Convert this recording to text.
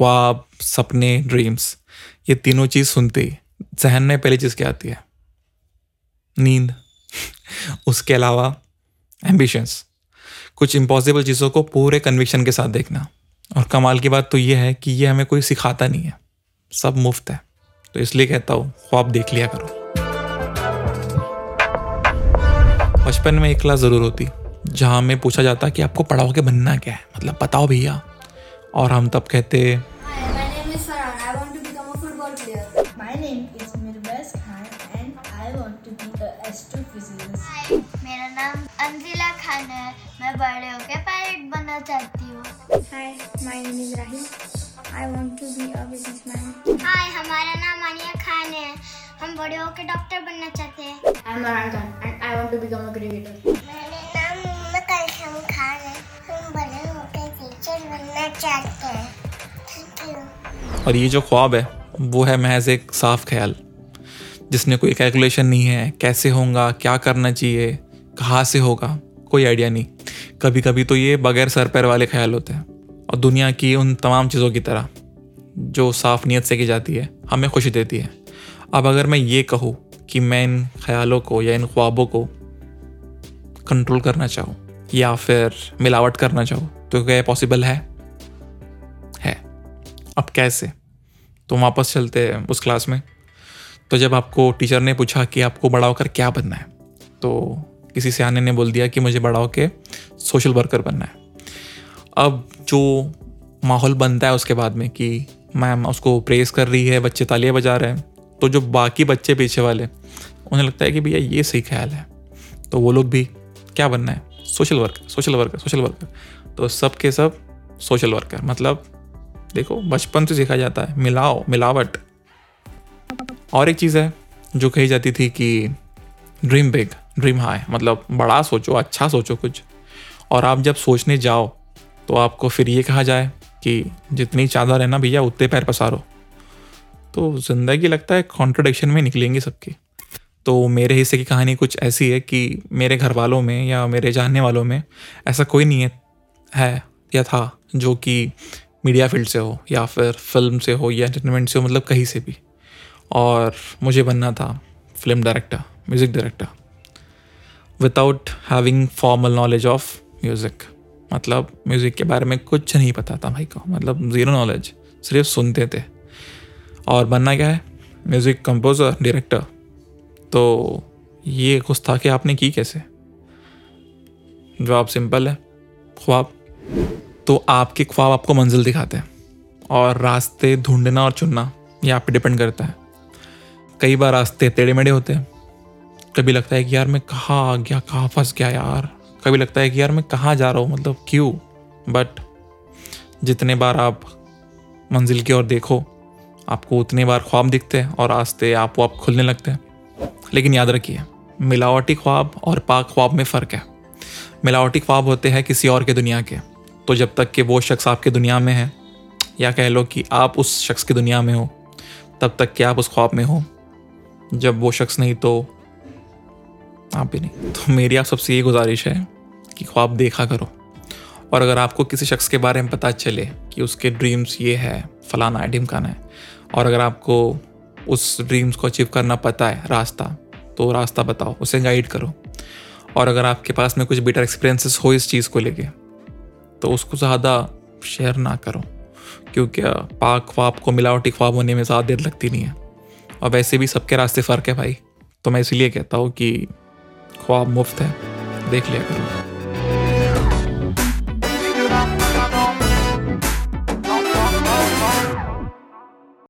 ख्वाब, सपने ड्रीम्स ये तीनों चीज़ सुनते ही जहन में पहली चीज़ क्या आती है? नींद। उसके अलावा एम्बिशंस कुछ इम्पॉसिबल चीज़ों को पूरे कन्विक्शन के साथ देखना। और कमाल की बात तो ये है कि ये हमें कोई सिखाता नहीं है। सब मुफ़्त है। तो इसलिए कहता हूँ, ख्वाब देख लिया करो। बचपन में एक क्लास ज़रूर होती, जहाँ हमें पूछा जाता कि आपको पढ़ाओ के बनना क्या है? मतलब बताओ भैया। और हम तब कहते हम बड़े होकर डॉक्टर बनना चाहते हैं. I am Arangan and I want to और ये जो ख्वाब है, वो है महज एक साफ़ ख्याल जिसने कोई कैलकुलेशन नहीं है, कैसे होगा क्या करना चाहिए, कहाँ से होगा, कोई आइडिया नहीं। कभी कभी तो ये बगैर सर पैर वाले ख्याल होते हैं। और दुनिया की उन तमाम चीज़ों की तरह, जो साफ़ नीयत से की जाती है, हमें खुशी देती है। अब अगर मैं ये कहूँ कि मैं इन ख्यालों को या इन ख्वाबों को कंट्रोल करना चाहूँ, या फिर मिलावट करना चाहूँ तो क्या पॉसिबल है? अब कैसे? तो वापस चलते हैं उस क्लास में। तो जब आपको टीचर ने पूछा कि आपको बड़ा होकर क्या बनना है तो किसी सियाने ने बोल दिया कि मुझे बड़ा होकर सोशल वर्कर बनना है। अब जो माहौल बनता है उसके बाद में कि मैम उसको प्रेस कर रही है, बच्चे तालियाँ बजा रहे हैं तो जो बाकी बच्चे पीछे वाले, उन्हें लगता है कि भैया ये सही ख्याल है। तो वो लोग भी क्या बनना है? Social worker social worker social worker तो सब के सब सोशल वर्कर मतलब देखो, बचपन से सीखा जाता है। मिलाओ, मिलावट। और एक चीज़ है, जो कही जाती थी कि ड्रीम बिग ड्रीम हाई मतलब बड़ा सोचो अच्छा सोचो कुछ। और आप जब सोचने जाओ तो आपको फिर ये कहा जाए कि जितनी चादर है ना भैया, उतने पैर पसारो। तो ज़िंदगी लगता है कॉन्ट्रोडिक्शन में निकलेंगी सबकी। तो मेरे हिस्से की कहानी कुछ ऐसी है कि मेरे घर वालों में या मेरे जानने वालों में ऐसा कोई नहीं है है या था, जो कि मीडिया फ़ील्ड से हो या फिर फ़िल्म से हो या एंटरटेनमेंट से हो मतलब कहीं से भी। और मुझे बनना था film director music director without having formal knowledge of music मतलब म्यूज़िक के बारे में कुछ नहीं पता था भाई को मतलब ज़ीरो नॉलेज सिर्फ़ सुनते थे। और बनना क्या है? म्यूज़िक कंपोज़र डायरेक्टर तो ये कुछ था कि आपने की कैसे? जवाब सिंपल है, ख्वाब। तो आपके ख्वाब आपको मंजिल दिखाते हैं। और रास्ते ढूंढना और चुनना, ये आप पे डिपेंड करता है। कई बार रास्ते टेढ़े मेढ़े होते हैं। कभी लगता है कि यार मैं कहाँ आ गया, कहाँ फंस गया यार। कभी लगता है कि यार मैं कहाँ जा रहा हूँ मतलब क्यों? बट जितने बार आप मंजिल की ओर देखो, आपको उतने बार ख्वाब दिखते हैं और रास्ते आप वो आप खुलने लगते हैं। लेकिन याद रखिए, मिलावटी ख्वाब और पाक ख्वाब में फ़र्क है। मिलावटी ख्वाब होते हैं किसी और के दुनिया के। तो जब तक कि वो शख्स आपके दुनिया में है, या कह लो कि आप उस शख्स की दुनिया में हो, तब तक कि आप उस ख्वाब में हो। जब वो शख्स नहीं तो आप भी नहीं। तो मेरी आप सबसे ये गुजारिश है कि ख्वाब देखा करो। और अगर आपको किसी शख्स के बारे में पता चले कि उसके ड्रीम्स ये है, फलाना है, ढिमकाना है, और अगर आपको उस ड्रीम्स को अचीव करना पता है, रास्ता तो रास्ता बताओ, उसे गाइड करो। और अगर आपके पास में कुछ बेटर एक्सपीरियंसेस हो इस चीज़ को लेके तो उसको ज़्यादा शेयर ना करो। क्योंकि पाक ख्वाब को मिलावटी ख्वाब होने में ज़्यादा देर लगती नहीं है। और वैसे भी सबके रास्ते फ़र्क है भाई। तो मैं इसलिए कहता हूँ कि ख्वाब मुफ़्त है। देख लिया करो।